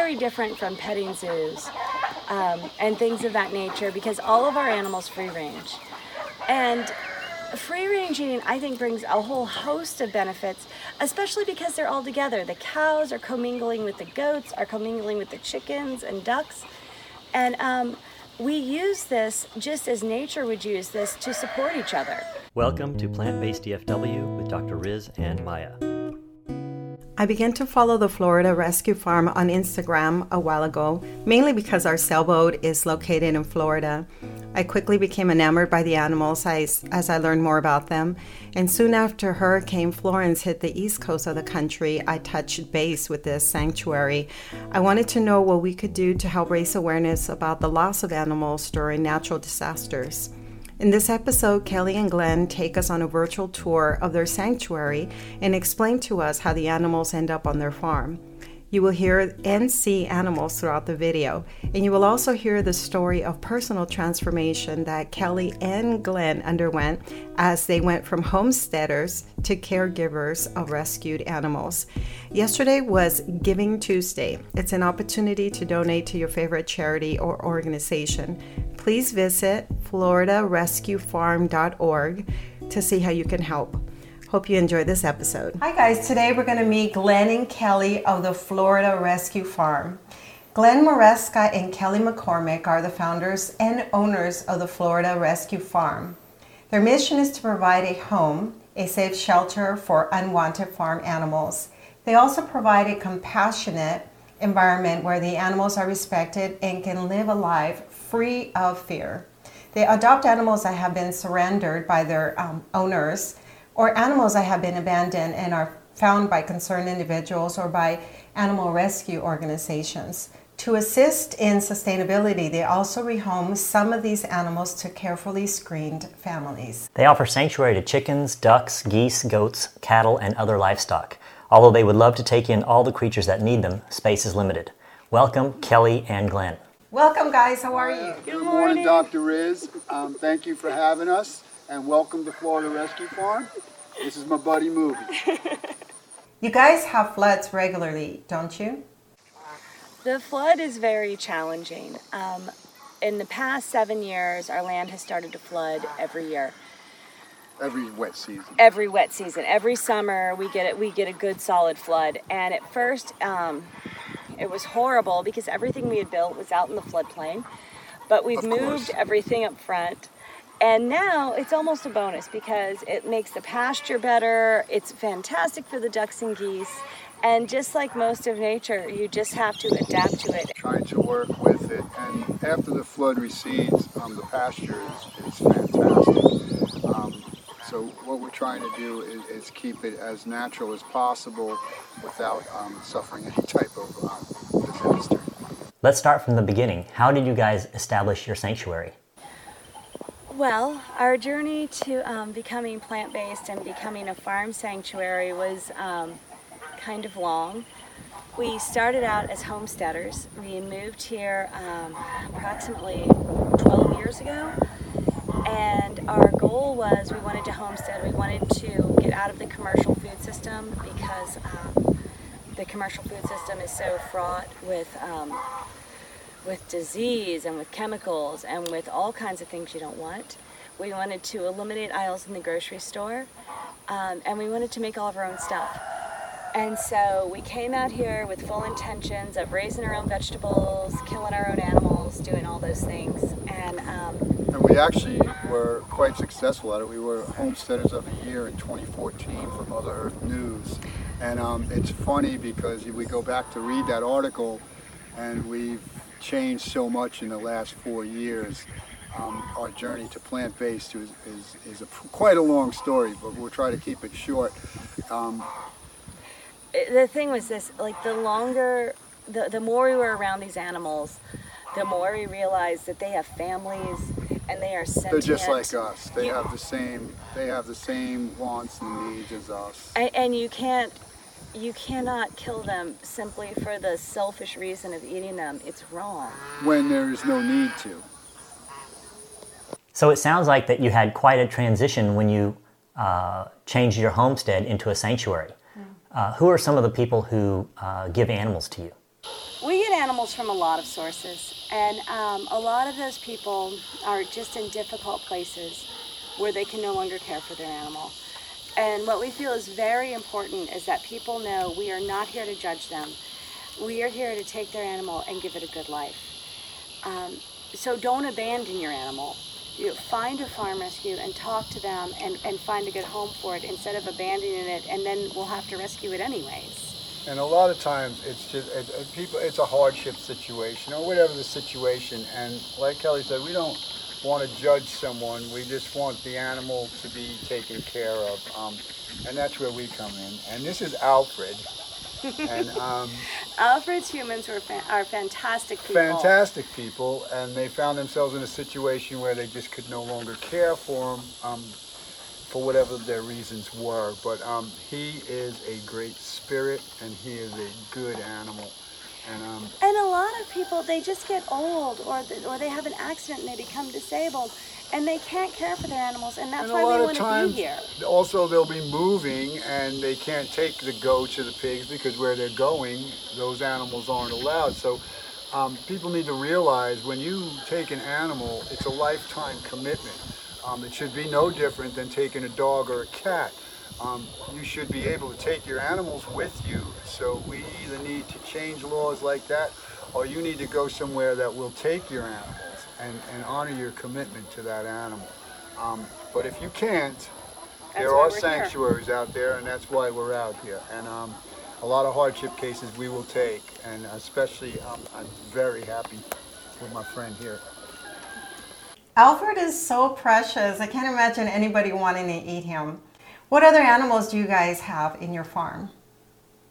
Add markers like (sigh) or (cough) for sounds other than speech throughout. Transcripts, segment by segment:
very different from petting zoos um, and things of that nature because all of our animals free range. And free range ranging, I think, brings a whole host of benefits, especially because they're all together. The cows are commingling with the goats, are commingling with the chickens and ducks. And um, we use this just as nature would use this to support each other. Welcome to Plant Based DFW with Dr. Riz and Maya. I began to follow the Florida Rescue Farm on Instagram a while ago, mainly because our sailboat is located in Florida. I quickly became enamored by the animals as, as I learned more about them, and soon after Hurricane Florence hit the east coast of the country, I touched base with this sanctuary. I wanted to know what we could do to help raise awareness about the loss of animals during natural disasters. In this episode, Kelly and Glenn take us on a virtual tour of their sanctuary and explain to us how the animals end up on their farm. You will hear and see animals throughout the video, and you will also hear the story of personal transformation that Kelly and Glenn underwent as they went from homesteaders to caregivers of rescued animals. Yesterday was Giving Tuesday. It's an opportunity to donate to your favorite charity or organization please visit floridarescuefarm.org to see how you can help. Hope you enjoy this episode. Hi, guys. Today we're going to meet Glenn and Kelly of the Florida Rescue Farm. Glenn Maresca and Kelly McCormick are the founders and owners of the Florida Rescue Farm. Their mission is to provide a home, a safe shelter for unwanted farm animals. They also provide a compassionate environment where the animals are respected and can live a life free of fear. They adopt animals that have been surrendered by their um, owners or animals that have been abandoned and are found by concerned individuals or by animal rescue organizations. To assist in sustainability, they also rehome some of these animals to carefully screened families. They offer sanctuary to chickens, ducks, geese, goats, cattle, and other livestock. Although they would love to take in all the creatures that need them, space is limited. Welcome, Kelly and Glenn. Welcome, guys. How are you? Good morning, Dr. Riz. Um, thank you for having us, and welcome to Florida Rescue Farm. This is my buddy Movie. (laughs) you guys have floods regularly, don't you? The flood is very challenging. Um, in the past seven years, our land has started to flood every year. Every wet season. Every wet season. Every summer, we get it. We get a good solid flood. And at first, um, it was horrible because everything we had built was out in the floodplain, but we've moved everything up front. And now it's almost a bonus because it makes the pasture better. It's fantastic for the ducks and geese. And just like most of nature, you just have to adapt to it. Trying to work with it. And after the flood recedes, um, the pasture is, is fantastic. Um, so what we're trying to do is, is, keep it as natural as possible without um, suffering any type of um, disaster. Let's start from the beginning. How did you guys establish your sanctuary? Well, our journey to um, becoming plant based and becoming a farm sanctuary was um, kind of long. We started out as homesteaders. We moved here um, approximately 12 years ago and our goal was we wanted to homestead. We wanted to get out of the commercial food system because um, the commercial food system is so fraught with um, with disease and with chemicals and with all kinds of things you don't want. We wanted to eliminate aisles in the grocery store, um, and we wanted to make all of our own stuff. And so we came out here with full intentions of raising our own vegetables, killing our own animals, doing all those things. And, um, and we actually were quite successful at it. We were Homesteaders of the Year in 2014 for Mother Earth News. And um, it's funny because we go back to read that article and we've changed so much in the last four years. Um, our journey to plant-based is, is, is a, quite a long story, but we'll try to keep it short. Um, the thing was this like the longer the, the more we were around these animals the more we realized that they have families and they are sentient. They're just like us. They you, have the same. They have the same wants and needs as us. And, and, you can't, you cannot kill them simply for the selfish reason of eating them. It's wrong. When there is no need to. So it sounds like that you had quite a transition when you uh, changed your homestead into a sanctuary. Uh, who are some of the people who uh, give animals to you? We get animals from a lot of sources, and um, a lot of those people are just in difficult places where they can no longer care for their animal. And what we feel is very important is that people know we are not here to judge them. We are here to take their animal and give it a good life. Um, so don't abandon your animal. You find a farm rescue and talk to them and, and find a good home for it instead of abandoning it and then we'll have to rescue it anyways. And a lot of times it's just it, it, people. It's a hardship situation or whatever the situation. And like Kelly said, we don't want to judge someone. We just want the animal to be taken care of. Um, and that's where we come in. And this is Alfred. and (laughs) um, Alfred's humans were fa- are fantastic people. fantastic people, and they found themselves in a situation where they just could no longer care for him um, for whatever their reasons were. But um, he is a great spirit, and he is a good animal. And um, And a lot of people, they just get old or, th- or they have an accident and they become disabled and they can't care for their animals and that's and why we want to be here. also they'll be moving, and they can't take the goats or the pigs because where they're going, those animals aren't allowed. So. Um, people need to realize when you take an animal, it's a lifetime commitment. Um, it should be no different than taking a dog or a cat. Um, you should be able to take your animals with you. So we either need to change laws like that, or you need to go somewhere that will take your animals and, and honor your commitment to that animal. Um, but if you can't, there are we're here. sanctuaries out there, and that's why we're out here. And um, a lot of hardship cases we will take, and especially um, I'm very happy with my friend here. Alfred is so precious. I can't imagine anybody wanting to eat him. What other animals do you guys have in your farm?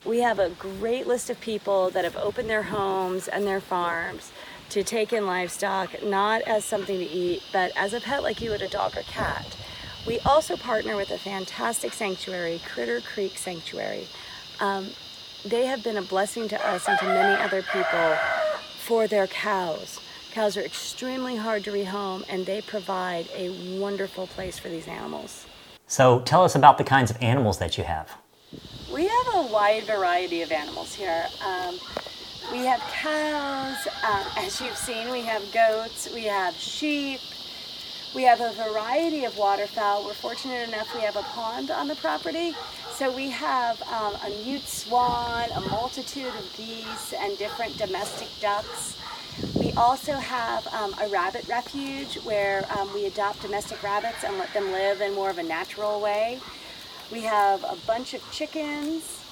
We have a great list of people that have opened their homes and their farms to take in livestock, not as something to eat, but as a pet like you would a dog or cat. We also partner with a fantastic sanctuary, Critter Creek Sanctuary. Um, they have been a blessing to us and to many other people for their cows. Cows are extremely hard to rehome, and they provide a wonderful place for these animals. So tell us about the kinds of animals that you have. We have a wide variety of animals here. Um, we have cows, um, as you've seen, we have goats, we have sheep, we have a variety of waterfowl. We're fortunate enough we have a pond on the property. So we have um, a mute swan, a multitude of geese, and different domestic ducks. We also have um, a rabbit refuge where um, we adopt domestic rabbits and let them live in more of a natural way. We have a bunch of chickens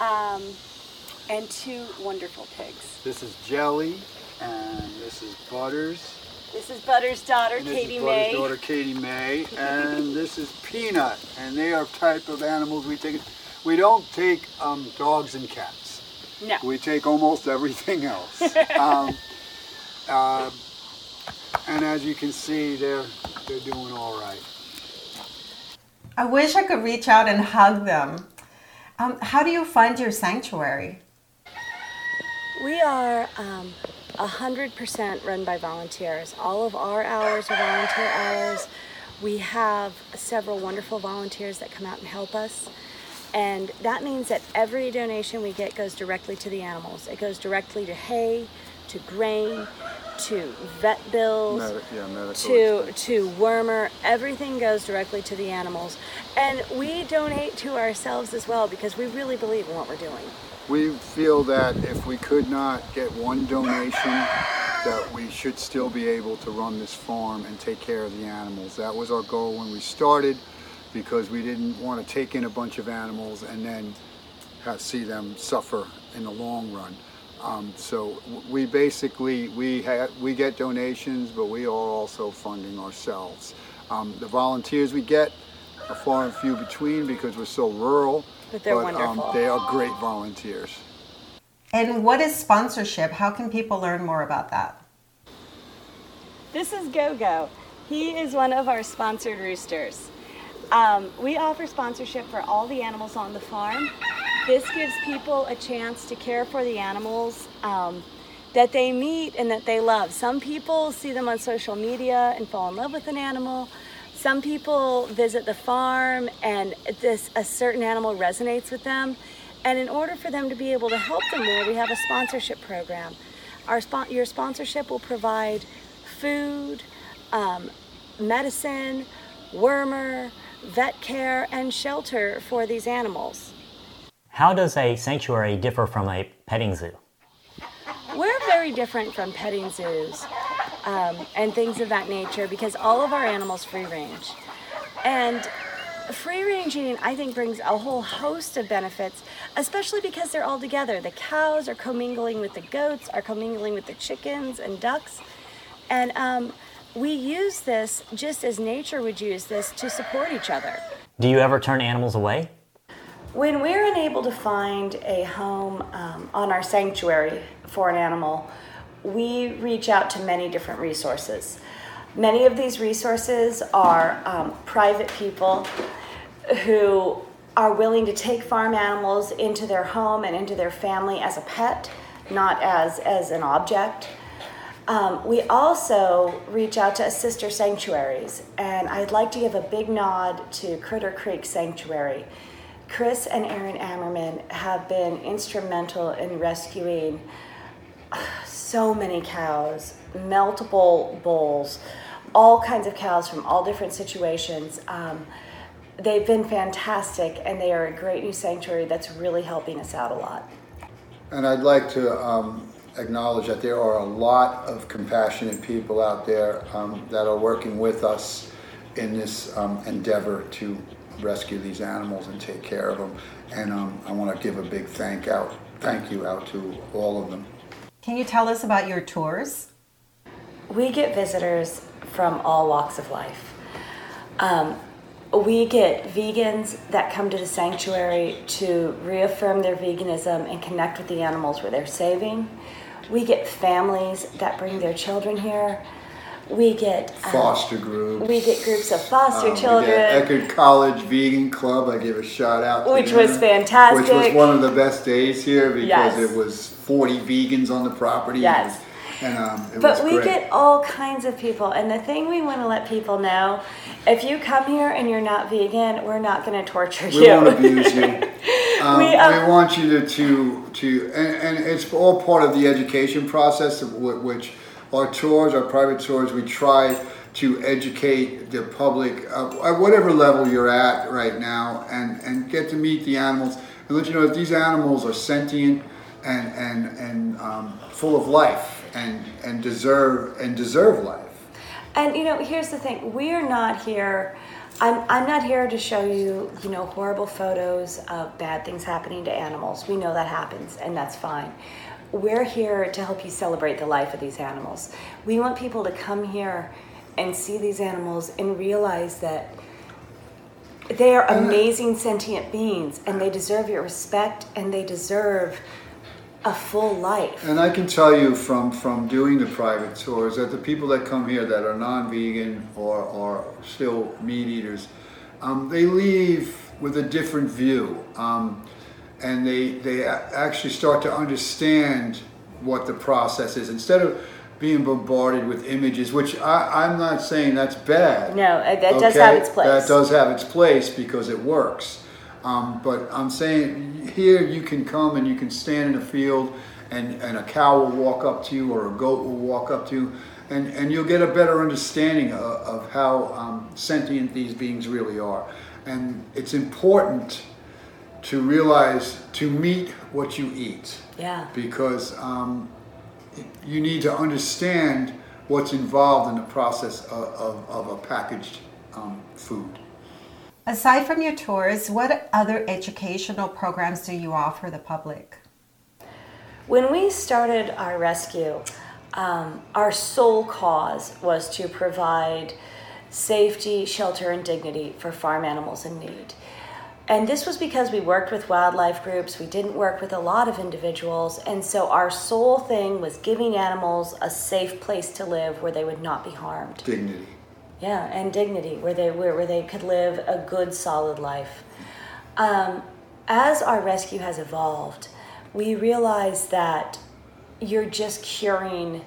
um, and two wonderful pigs. This is Jelly, and this is Butters. This is Butter's daughter, And this Katie is Butters' May. daughter Katie May, and (laughs) this is Peanut, and they are type of animals we take. We don't take um, dogs and cats. No. We take almost everything else. (laughs) um, uh, and as you can see, they're they're doing all right. I wish I could reach out and hug them. Um, how do you find your sanctuary? We are um, 100% run by volunteers. All of our hours are volunteer hours. We have several wonderful volunteers that come out and help us. And that means that every donation we get goes directly to the animals. It goes directly to hay, to grain, to vet bills, Medi- yeah, to to wormer. Everything goes directly to the animals, and we donate to ourselves as well because we really believe in what we're doing. We feel that if we could not get one donation, that we should still be able to run this farm and take care of the animals. That was our goal when we started, because we didn't want to take in a bunch of animals and then have, see them suffer in the long run. Um, so we basically we ha- we get donations, but we are also funding ourselves. Um, the volunteers we get are far and few between because we're so rural. But they're um, wonderful. they are great volunteers. And what is sponsorship? How can people learn more about that? This is GoGo. He is one of our sponsored roosters. Um, we offer sponsorship for all the animals on the farm. This gives people a chance to care for the animals um, that they meet and that they love. Some people see them on social media and fall in love with an animal. Some people visit the farm and this a certain animal resonates with them, And in order for them to be able to help them more, we have a sponsorship program. Our spon- your sponsorship will provide food, um, medicine, wormer, vet care, and shelter for these animals. How does a sanctuary differ from a petting zoo? We're very different from petting zoos um, and things of that nature because all of our animals free range. And free range eating, I think, brings a whole host of benefits, especially because they're all together. The cows are commingling with the goats, are commingling with the chickens and ducks. And um, we use this just as nature would use this to support each other. Do you ever turn animals away? When we're unable to find a home um, on our sanctuary for an animal, we reach out to many different resources. Many of these resources are um, private people who are willing to take farm animals into their home and into their family as a pet, not as, as an object. Um, we also reach out to sister sanctuaries, and I'd like to give a big nod to Critter Creek Sanctuary. Chris and Aaron Ammerman have been instrumental in rescuing so many cows, multiple bulls, all kinds of cows from all different situations. Um, they've been fantastic, and they are a great new sanctuary that's really helping us out a lot. And I'd like to um, acknowledge that there are a lot of compassionate people out there um, that are working with us in this um, endeavor to rescue these animals and take care of them. And um, I want to give a big thank out, thank you out to all of them. Can you tell us about your tours? We get visitors from all walks of life. Um, we get vegans that come to the sanctuary to reaffirm their veganism and connect with the animals where they're saving. We get families that bring their children here. We get um, Foster groups. We get groups of foster Um, children. Eckerd College Vegan Club. I give a shout out to Which them, was fantastic. Which was one of the best days here because Yes. it was 40 vegans on the property. Yes. And um, it But was we great. get all kinds of people, and the thing we want to let people know: if you come here and you're not vegan, we're not going to torture you. We won't abuse you. (laughs) Um, We, we, um, want you to to, to and, and it's all part of the education process, which our tours, our private tours, we try to educate the public uh, at whatever level you're at right now, and and get to meet the animals and let you know that these animals are sentient and and and um, full of life and and deserve and deserve life. And you know, here's the thing: we're not here. I'm, I'm not here to show you, you know, horrible photos of bad things happening to animals. We know that happens, and that's fine. We're here to help you celebrate the life of these animals. We want people to come here and see these animals and realize that they are amazing sentient beings, and they deserve your respect, and they deserve a full life. And I can tell you from, from doing the private tours that the people that come here that are non-vegan or are still meat eaters, um, they leave with a different view, um, and they they actually start to understand what the process is instead of being bombarded with images. Which I, I'm not saying that's bad. No, uh, that does have its place. That does have its place because it works. Um, but I'm saying here you can come and you can stand in a field and, and a cow will walk up to you or a goat will walk up to you and, and you'll get a better understanding of, of how um, sentient these beings really are. And it's important to realize to meet what you eat Yeah. because um, you need to understand what's involved in the process of, of, of a packaged um, food. Aside from your tours, what other educational programs do you offer the public? When we started our rescue, um, our sole cause was to provide safety, shelter, and dignity for farm animals in need. And this was because we worked with wildlife groups, we didn't work with a lot of individuals, and so our sole thing was giving animals a safe place to live where they would not be harmed. Dignity. Yeah, and dignity, where they where, where they could live a good, solid life. Um, as our rescue has evolved, we realize that you're just curing,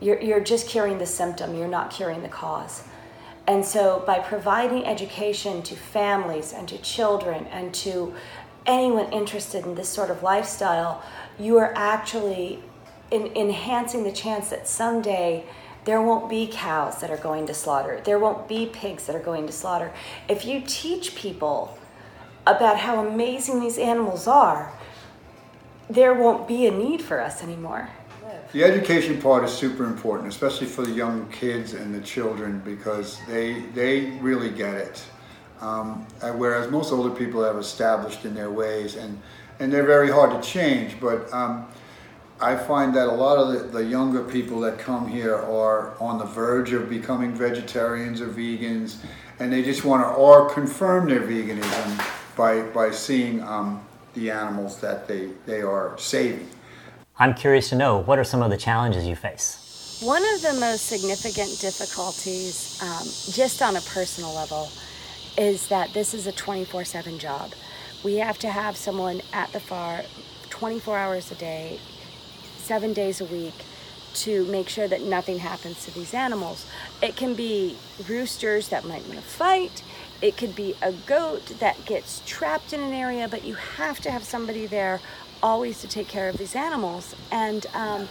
you're you're just curing the symptom. You're not curing the cause. And so, by providing education to families and to children and to anyone interested in this sort of lifestyle, you are actually in, enhancing the chance that someday there won't be cows that are going to slaughter. There won't be pigs that are going to slaughter. If you teach people about how amazing these animals are, there won't be a need for us anymore. The education part is super important, especially for the young kids and the children, because they they really get it. Um, whereas most older people have established in their ways, and and they're very hard to change. But um, I find that a lot of the, the younger people that come here are on the verge of becoming vegetarians or vegans, and they just want to or confirm their veganism by by seeing um, the animals that they they are saving. I'm curious to know what are some of the challenges you face? One of the most significant difficulties, um, just on a personal level, is that this is a 24 7 job. We have to have someone at the farm 24 hours a day, seven days a week to make sure that nothing happens to these animals. It can be roosters that might want to fight. It could be a goat that gets trapped in an area, but you have to have somebody there always to take care of these animals. And um,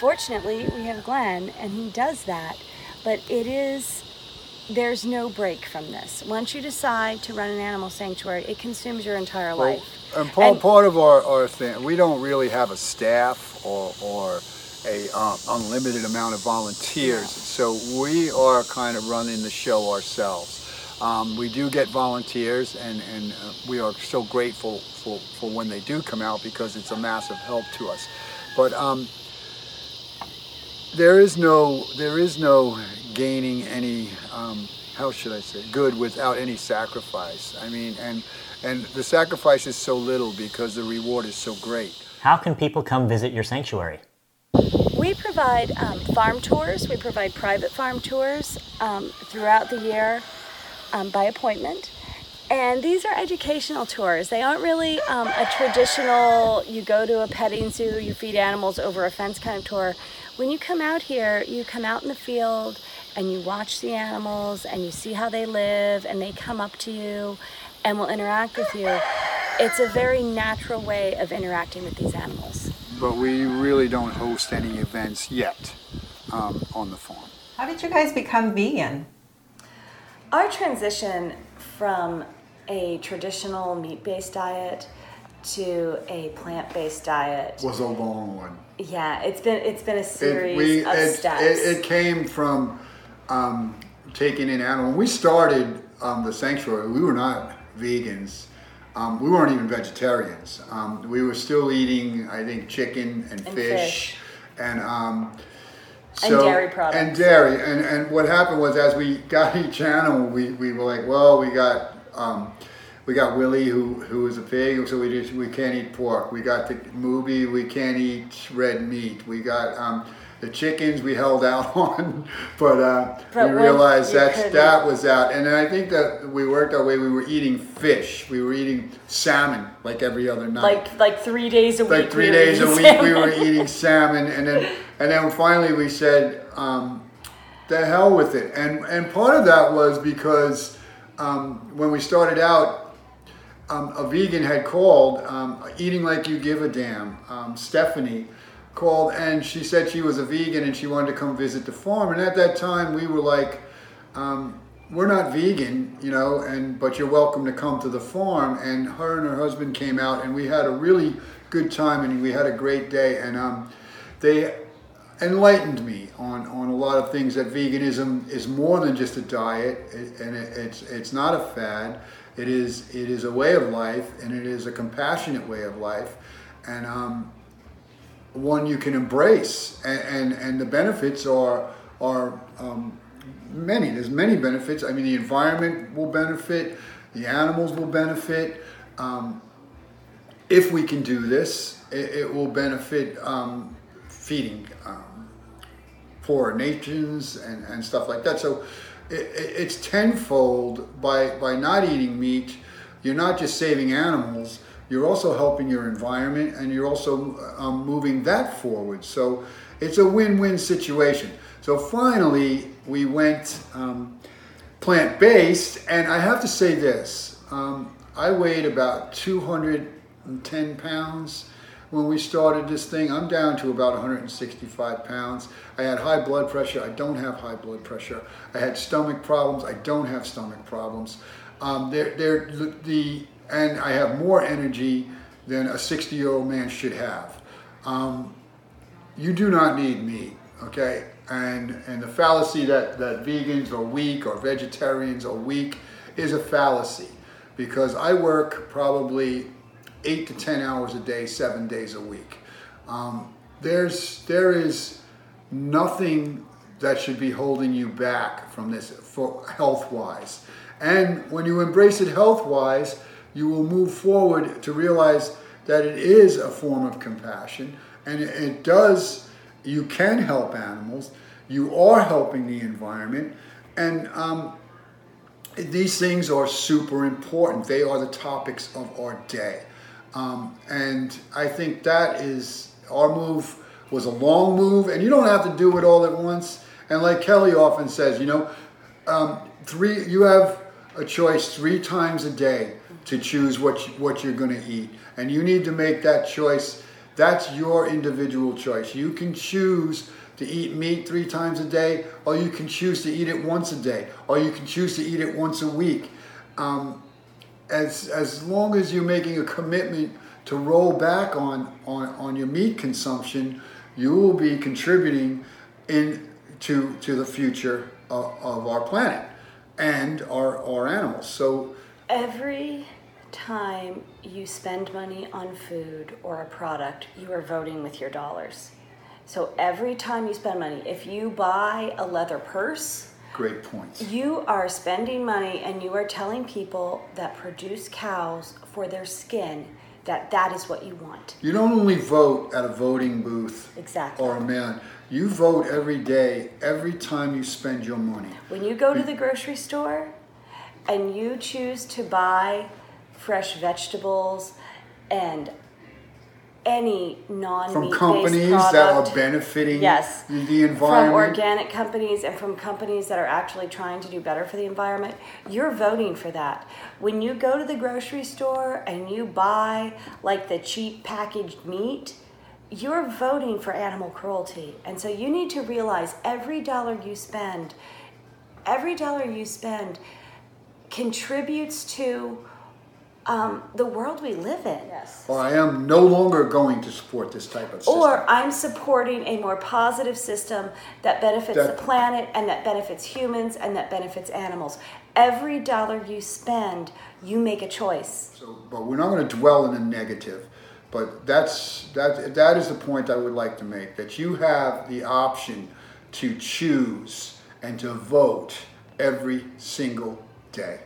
fortunately, we have Glenn, and he does that. But it is, there's no break from this. Once you decide to run an animal sanctuary, it consumes your entire life. And part, And- part of our, our thing, we don't really have a staff or, or a um, unlimited amount of volunteers. So we are kind of running the show ourselves. Um, we do get volunteers, and, and uh, we are so grateful for, for when they do come out because it's a massive help to us. But um, there is no there is no gaining any um, how should I say good without any sacrifice. I mean, and and the sacrifice is so little because the reward is so great. How can people come visit your sanctuary? We provide um, farm tours. We provide private farm tours um, throughout the year um, by appointment. And these are educational tours. They aren't really um, a traditional, you go to a petting zoo, you feed animals over a fence kind of tour. When you come out here, you come out in the field and you watch the animals and you see how they live and they come up to you and will interact with you. It's a very natural way of interacting with these animals. But we really don't host any events yet um, on the farm. How did you guys become vegan? Our transition from a traditional meat based diet to a plant based diet. Was a long one. Yeah, it's been it's been a It, series we, of it, steps. it, it came from um, taking in animal. When we started um, the sanctuary, we were not vegans. Um, we weren't even vegetarians. Um, we were still eating, I think, chicken and, And fish, fish. and um, And so- dairy products. And dairy. And, and what happened was, as we (laughs) got each animal, we, we were like, well, we got um, we got Willie, who who is a pig, so we just we can't eat pork. We got the movie, we can't eat red meat. We got um, the chickens, we held out (laughs) on, but, uh, But we realized that couldn't- that was out. And then I think that we worked our way. We were eating fish. We were eating salmon like every other night like like three days a week. like three we days a week we were (laughs) eating salmon and then and then finally we said um, the hell with it and and part of that was because um, when we started out um, a vegan had called um, eating like you give a damn um, stephanie called and she said she was a vegan and she wanted to come visit the farm and at that time we were like um, we're not vegan, you know, and but you're welcome to come to the farm. And her and her husband came out, and we had a really good time, and we had a great day. And um, they enlightened me on, on a lot of things that veganism is more than just a diet, and it, it's it's not a fad. It is it is a way of life, and it is a compassionate way of life, and um, one you can embrace, and and, and the benefits are are um, many. There's many benefits. I mean, the environment will benefit, the animals will benefit. Um, if we can do this, it, it will benefit um, feeding um, poorer nations and, and stuff like that. So it- it's tenfold by, by not eating meat. You're not just saving animals, you're also helping your environment and you're also um, moving that forward. So it's a win win situation. So finally, we went um, plant based, and I have to say this. Um, I weighed about 210 pounds when we started this thing. I'm down to about 165 pounds. I had high blood pressure. I don't have high blood pressure. I had stomach problems. I don't have stomach problems. Um, they're, they're, the, and I have more energy than a 60 year old man should have. Um, you do not need meat, okay? And, and the fallacy that, that vegans are weak or vegetarians are weak is a fallacy because I work probably eight to 10 hours a day, seven days a week. Um, there's, there is nothing that should be holding you back from this health wise. And when you embrace it health wise, you will move forward to realize that it is a form of compassion and it, does, you can help animals, you are helping the environment, and um, these things are super important. They are the topics of our day. Um, and I think that is our move was a long move, and you don't have to do it all at once. And like Kelly often says, you know, um, three you have a choice three times a day to choose what you, what you're going to eat, and you need to make that choice. That's your individual choice. You can choose to eat meat three times a day, or you can choose to eat it once a day, or you can choose to eat it once a week. Um, as as long as you're making a commitment to roll back on on, on your meat consumption, you will be contributing in to to the future of, of our planet and our our animals. So every time you spend money on food or a product, you are voting with your dollars. So every time you spend money, if you buy a leather purse, Great points. You are spending money and you are telling people that produce cows for their skin that that is what you want. You don't only vote at a voting booth exactly. or a man. You vote every day, every time you spend your money. When you go to the grocery store and you choose to buy fresh vegetables and any non from companies that are benefiting yes, the environment. From organic companies and from companies that are actually trying to do better for the environment, you're voting for that. When you go to the grocery store and you buy like the cheap packaged meat, you're voting for animal cruelty. And so you need to realize every dollar you spend, every dollar you spend contributes to um, the world we live in. Yes. Or I am no longer going to support this type of system. Or I'm supporting a more positive system that benefits that, the planet and that benefits humans and that benefits animals. Every dollar you spend, you make a choice. So, but we're not going to dwell in the negative. But that's that. That is the point I would like to make. That you have the option to choose and to vote every single day.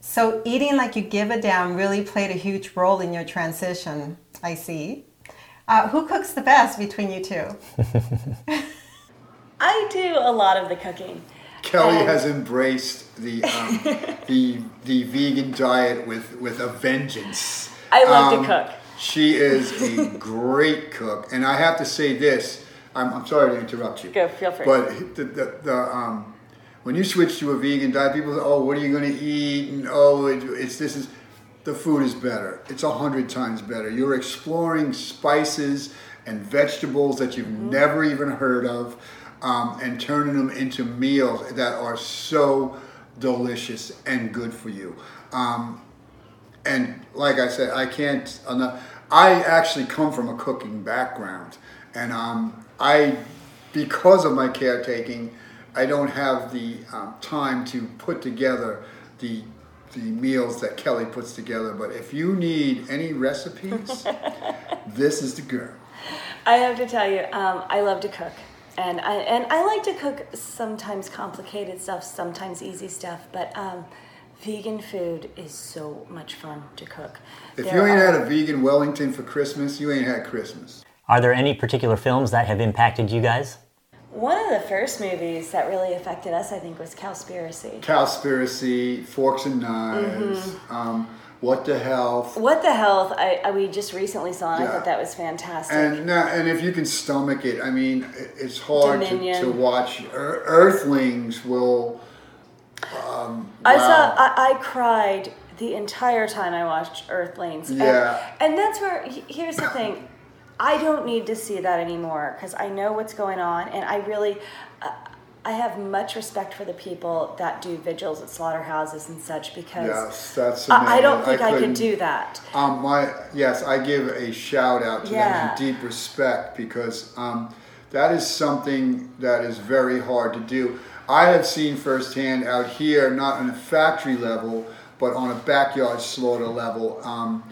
So, eating like you give a damn really played a huge role in your transition, I see. Uh, who cooks the best between you two? (laughs) I do a lot of the cooking. Kelly and has embraced the um, (laughs) the the vegan diet with with a vengeance. I love um, to cook. She is a great cook, and I have to say this. I'm, I'm sorry to interrupt you. Go, feel free. But the the, the um, when you switch to a vegan diet, people say, "Oh, what are you going to eat?" and "Oh, it, it's this is." The food is better. It's a hundred times better. You're exploring spices and vegetables that you've mm-hmm. never even heard of, um, and turning them into meals that are so delicious and good for you. Um, and like I said, I can't. Enough, I actually come from a cooking background, and um, I, because of my caretaking, I don't have the um, time to put together the the meals that Kelly puts together. But if you need any recipes, (laughs) this is the girl. I have to tell you, um, I love to cook. And I, and I like to cook sometimes complicated stuff, sometimes easy stuff, but um, vegan food is so much fun to cook. If there you ain't are, had a vegan Wellington for Christmas, you ain't had Christmas. Are there any particular films that have impacted you guys? One of the first movies that really affected us, I think, was Cowspiracy. Cowspiracy, Forks and Knives, mm-hmm. um, What the Health. What the Health, I, I we just recently saw, and yeah. I thought that was fantastic. And now, and if you can stomach it, I mean, it's hard to, to, watch. Earthlings will. Um, I saw. I, I cried the entire time I watched Earthlings. And- Yeah. And, that's where, here's the thing I don't need to see that anymore because I know what's going on. And I really, uh, I have much respect for the people that do vigils at slaughterhouses and such because Yes, that's I, I don't think I, could couldn't- do that. Um, my yes, I give a shout out to Yeah. them deep respect because um, that is something that is very hard to do. I have seen firsthand out here, not on a factory level, but on a backyard slaughter level. Um,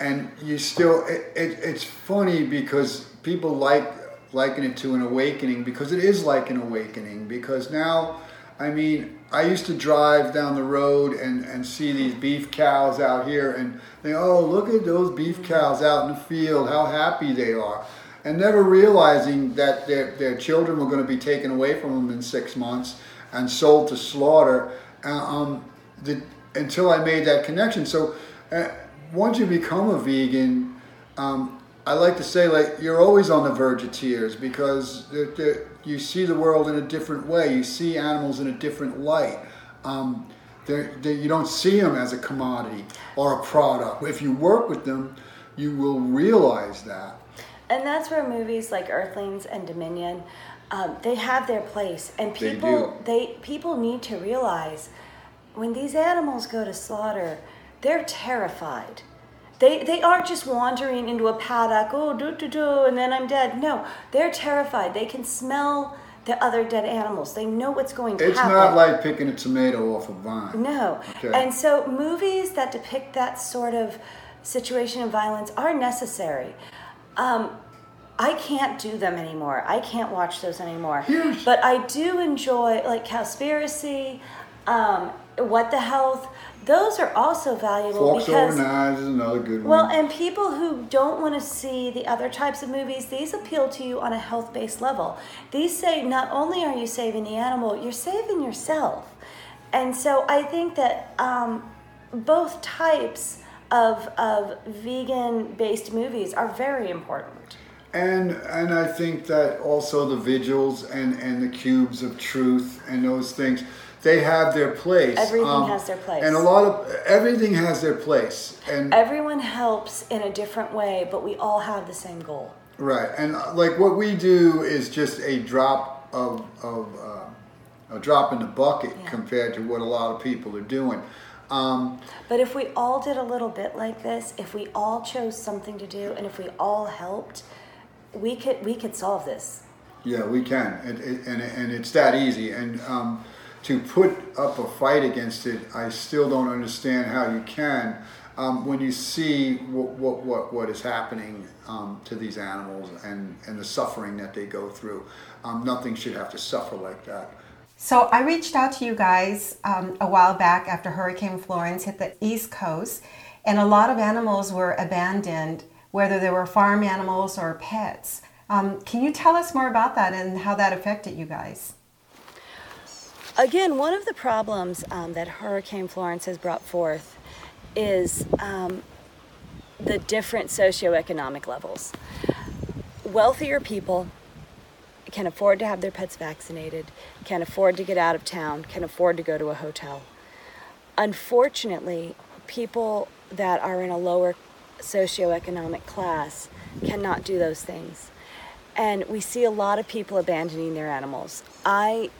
and you still, it, it, it's funny because people like liken it to an awakening because it is like an awakening because now I mean, I used to drive down the road and, and see these beef cows out here and think, oh, look at those beef cows out in the field, how happy they are. And never realizing that their, their children were going to be taken away from them in six months and sold to slaughter uh, um, the, until I made that connection. So uh, once you become a vegan, um, I like to say like you're always on the verge of tears because they're, they're, you see the world in a different way. You see animals in a different light. Um, they're, they you don't see them as a commodity or a product. If you work with them, you will realize that. And that's where movies like Earthlings and Dominion, um, they have their place. And people, do. they people need to realize when these animals go to slaughter, they're terrified. They, they aren't just wandering into a paddock, oh, do, do, do, and then I'm dead. No, they're terrified. They can smell the other dead animals. They know what's going to It's happen. not like picking a tomato off a vine. No. Okay. And so movies that depict that sort of situation of violence are necessary. Um, I can't do them anymore. I can't watch those anymore. Here's- But I do enjoy like Cowspiracy, um, What the Health. Those are also valuable Forks because over knives is another good well, one. and people who don't want to see the other types of movies, these appeal to you on a health based level. These say not only are you saving the animal, you're saving yourself. And so I think that um, both types of, of vegan based movies are very important. And and I think that also the vigils and, and the cubes of truth and those things, they have their place. Um, Everything has their place. And a lot of everything has their place. And Everyone helps in a different way, but we all have the same goal. right. And uh, like what we do is just a drop of of uh, a drop in the bucket Yeah. compared to what a lot of people are doing. Um, But if we all did a little bit like this, if we all chose something to do, and if we all helped, we could we could solve this. Yeah, we can, and, and, and it's that easy. And um, to put up a fight against it, I still don't understand how you can. Um, when you see what, what, what, what is happening um, to these animals and, and the suffering that they go through, um, nothing should have to suffer like that. So I reached out to you guys um, a while back after Hurricane Florence hit the East Coast, and a lot of animals were abandoned, whether they were farm animals or pets. Um, can you tell us more about that and how that affected you guys? Again, one of the problems um, that Hurricane Florence has brought forth is um, the different socioeconomic levels. Wealthier people can afford to have their pets vaccinated, can afford to get out of town, can afford to go to a hotel. Unfortunately, people that are in a lower socioeconomic class cannot do those things. And we see a lot of people abandoning their animals. I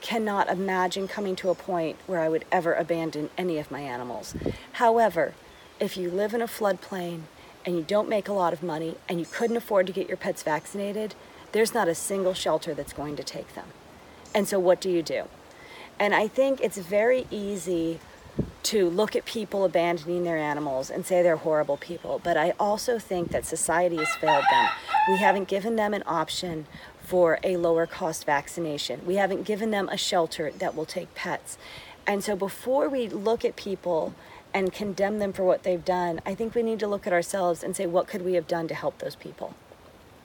cannot imagine coming to a point where I would ever abandon any of my animals. However, if you live in a floodplain and you don't make a lot of money and you couldn't afford to get your pets vaccinated, there's not a single shelter that's going to take them. And so, what do you do? And I think it's very easy to look at people abandoning their animals and say they're horrible people, but I also think that society has failed them. We haven't given them an option for a lower cost vaccination. We haven't given them a shelter that will take pets. And so before we look at people and condemn them for what they've done, I think we need to look at ourselves and say, what could we have done to help those people?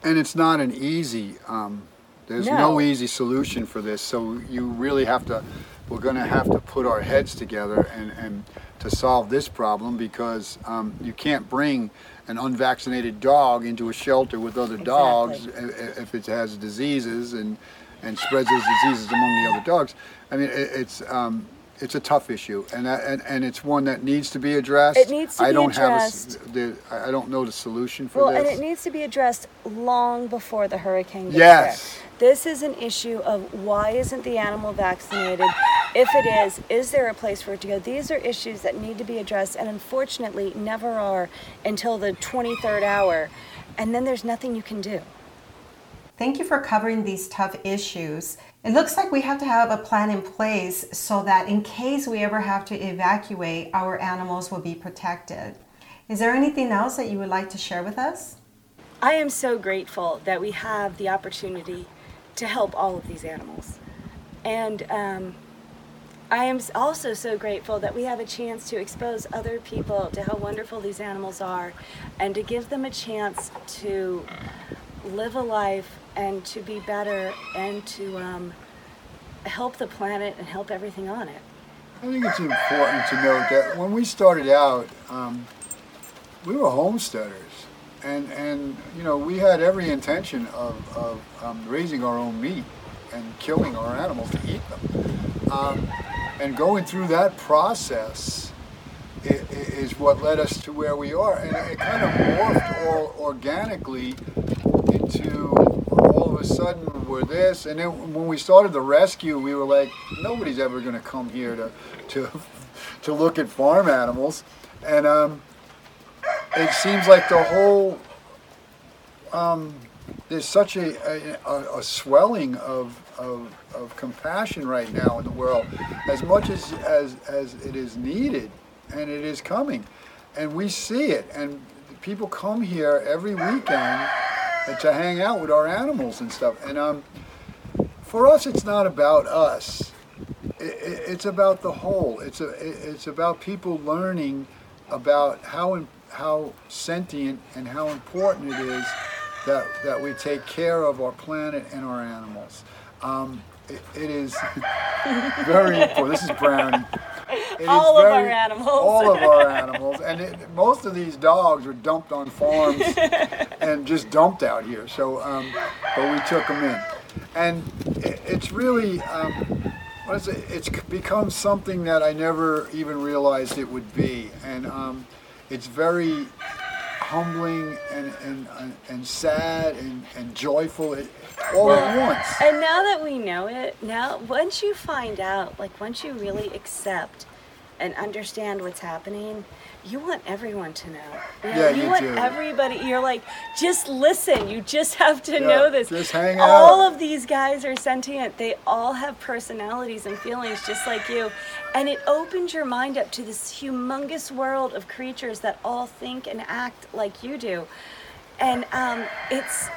And it's not an easy, um, there's No. no. easy solution for this. So you really have to, we're going to have to put our heads together and, and to solve this problem because um, you can't bring an unvaccinated dog into a shelter with other dogs i- i- if it has diseases and, and spreads those diseases among the other dogs. I mean, it, it's, um, it's a tough issue, and, that, and and it's one that needs to be addressed. It needs to I be don't addressed. have a, the, I I don't know the solution for Well, this. Well, and it needs to be addressed long before the hurricane gets Yes. there. This is an issue of why isn't the animal vaccinated? If it is, is there a place for it to go? These are issues that need to be addressed and unfortunately never are until the 23rd hour. And then there's nothing you can do. Thank you for covering these tough issues. It looks like we have to have a plan in place so that in case we ever have to evacuate, our animals will be protected. Is there anything else that you would like to share with us? I am so grateful that we have the opportunity to help all of these animals. And um, I am also so grateful that we have a chance to expose other people to how wonderful these animals are and to give them a chance to live a life and to be better and to um, help the planet and help everything on it. I think it's important to note that when we started out, um, we were homesteaders, and and you know we had every intention of, of um, raising our own meat and killing our animals to eat them, um, and going through that process is what led us to where we are, and it kind of morphed all organically into all of a sudden we're this. And then when we started the rescue we were like nobody's ever going to come here to to (laughs) to look at farm animals. And um, it seems like the whole um, there's such a, a, a swelling of, of, of compassion right now in the world as much as, as, as it is needed and it is coming. And we see it and people come here every weekend to hang out with our animals and stuff. And um, for us it's not about us. I- I- it's about the whole. It's a it's about people learning about how how sentient and how important it is that that we take care of our planet and our animals. Um, it, it is (laughs) very important. This is brownie. It All of our animals. all of our animals. And it, most of these dogs are dumped on farms (laughs) and just dumped out here so um, but we took them in and it, it's really um, what is it? It's become something that I never even realized it would be, and um, it's very humbling and and, and, and sad and, and joyful it, all at once. And now that we know it, now once you find out, like once you really accept and understand what's happening, you want everyone to know. You know, Yeah, you you want do. everybody. You're like, just listen. You just have to Yeah, know this. just hang All out. of these guys are sentient. They all have personalities and feelings just like you. And it opens your mind up to this humongous world of creatures that all think and act like you do. And um, it's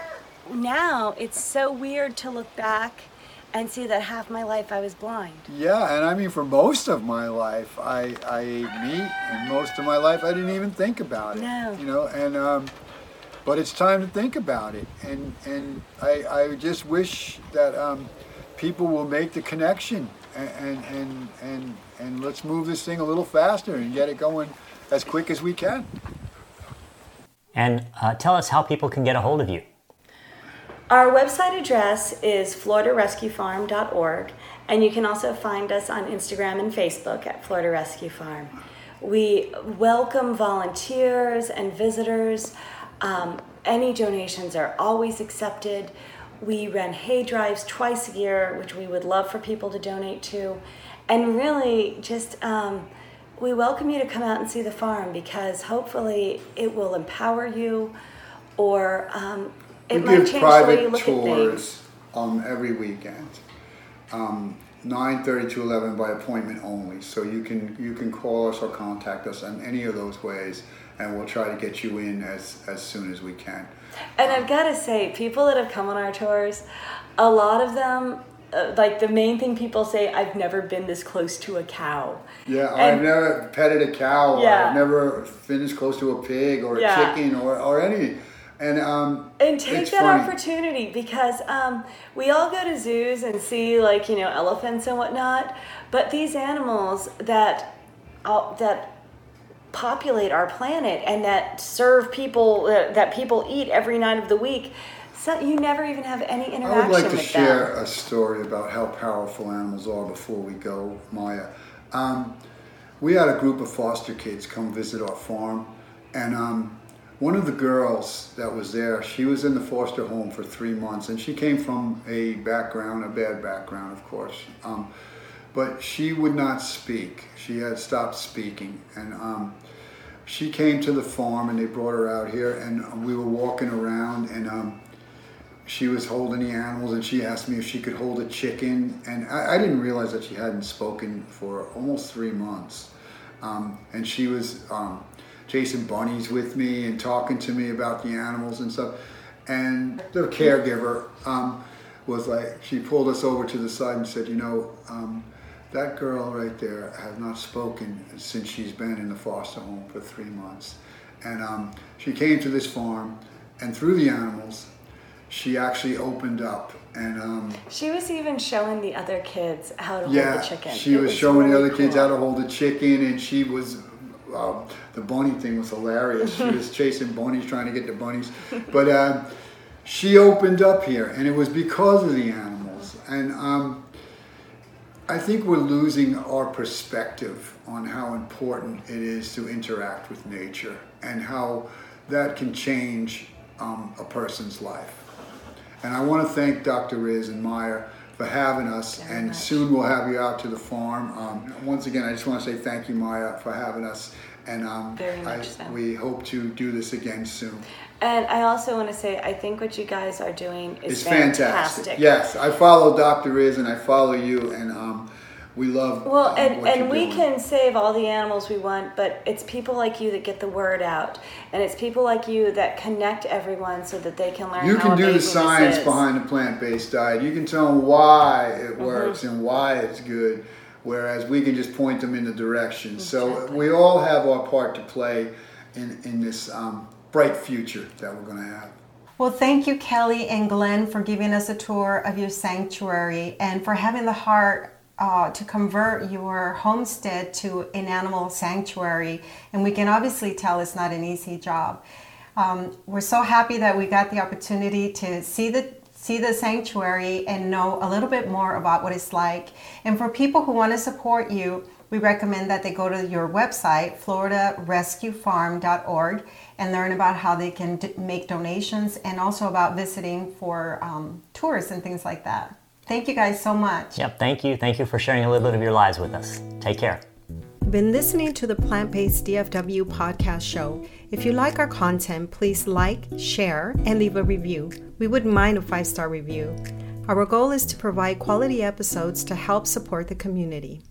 now it's so weird to look back and see that half my life I was blind. Yeah, and I mean, for most of my life, I, I ate meat, and most of my life, I didn't even think about it. No. You know, and um, but it's time to think about it, and and I, I just wish that um, people will make the connection, and and, and and and let's move this thing a little faster and get it going as quick as we can. And uh, tell us how people can get a hold of you. Our website address is floridarescuefarm.org, and you can also find us on Instagram and Facebook at Florida Rescue Farm. We welcome volunteers and visitors. Um, any donations are always accepted. We run hay drives twice a year, which we would love for people to donate to. And really, just um, we welcome you to come out and see the farm because hopefully it will empower you or um, it we give change the way private tours um, every weekend. Um, 9:30 to 11 by appointment only. So you can you can call us or contact us in any of those ways, and we'll try to get you in as as soon as we can. And I've got to say, people that have come on our tours, a lot of them, uh, like the main thing people say, I've never been this close to a cow. Yeah, And- I've never petted a cow. Yeah. I've never been this close to a pig or a Yeah. chicken or, or any. And um, And take that funny. opportunity because um, we all go to zoos and see like you know elephants and whatnot, but these animals that uh, that populate our planet and that serve people uh, that people eat every night of the week, so you never even have any interaction. I would like to share them. a story about how powerful animals are before we go, Maya. Um, we had a group of foster kids come visit our farm, and um, one of the girls that was there, she was in the foster home for three months, and she came from a background, a bad background, of course. Um, but she would not speak. She had stopped speaking, and um, she came to the farm, and they brought her out here, and we were walking around, and um, she was holding the animals, and she asked me if she could hold a chicken, and I, I didn't realize that she hadn't spoken for almost three months, um, and she was chasing bunnies with me and talking to me about the animals and stuff, and the caregiver um, was like, she pulled us over to the side and said, you know um, that girl right there has not spoken since she's been in the foster home for three months. And um, she came to this farm, and through the animals, she actually opened up. And um, She was even showing the other kids how to yeah, hold the chicken. she It was, showing the really other kids how to hold a chicken, and she was. Uh, the bunny thing was hilarious. She was (laughs) chasing bunnies, trying to get the bunnies. But uh, she opened up here, and it was because of the animals. And um, I think we're losing our perspective on how important it is to interact with nature and how that can change um, a person's life. And I want to thank Dr. Riz and Maya for having us, Very and much. soon we'll have you out to the farm. Um, once again, I just want to say thank you, Maya, for having us, and um, Very I, so. we hope to do this again soon. And I also want to say, I think what you guys are doing is It's fantastic. fantastic. Yes, I follow Dr. Riz and I follow you, and um, we love. Well, um, and, what and you're we doing. can save all the animals we want, but it's people like you that get the word out, and it's people like you that connect everyone so that they can learn. You how can do the science behind the plant-based diet. You can tell them why it Mm-hmm. works and why it's good, whereas we can just point them in the direction. So we all have our part to play in in this um, bright future that we're going to have. Well, thank you, Kelly and Glenn, for giving us a tour of your sanctuary and for having the heart uh, to convert your homestead to an animal sanctuary. And we can obviously tell it's not an easy job. Um, we're so happy that we got the opportunity to see the see the sanctuary and know a little bit more about what it's like. And for people who want to support you, we recommend that they go to your website, floridarescuefarm.org, and learn about how they can d- make donations and also about visiting for um, tours and things like that. Thank you guys so much. Yep, thank you. Thank you for sharing a little bit of your lives with us. Take care. Been listening to the Plant Based DFW podcast show. If you like our content, please like, share, and leave a review. We wouldn't mind a five star review. Our goal is to provide quality episodes to help support the community.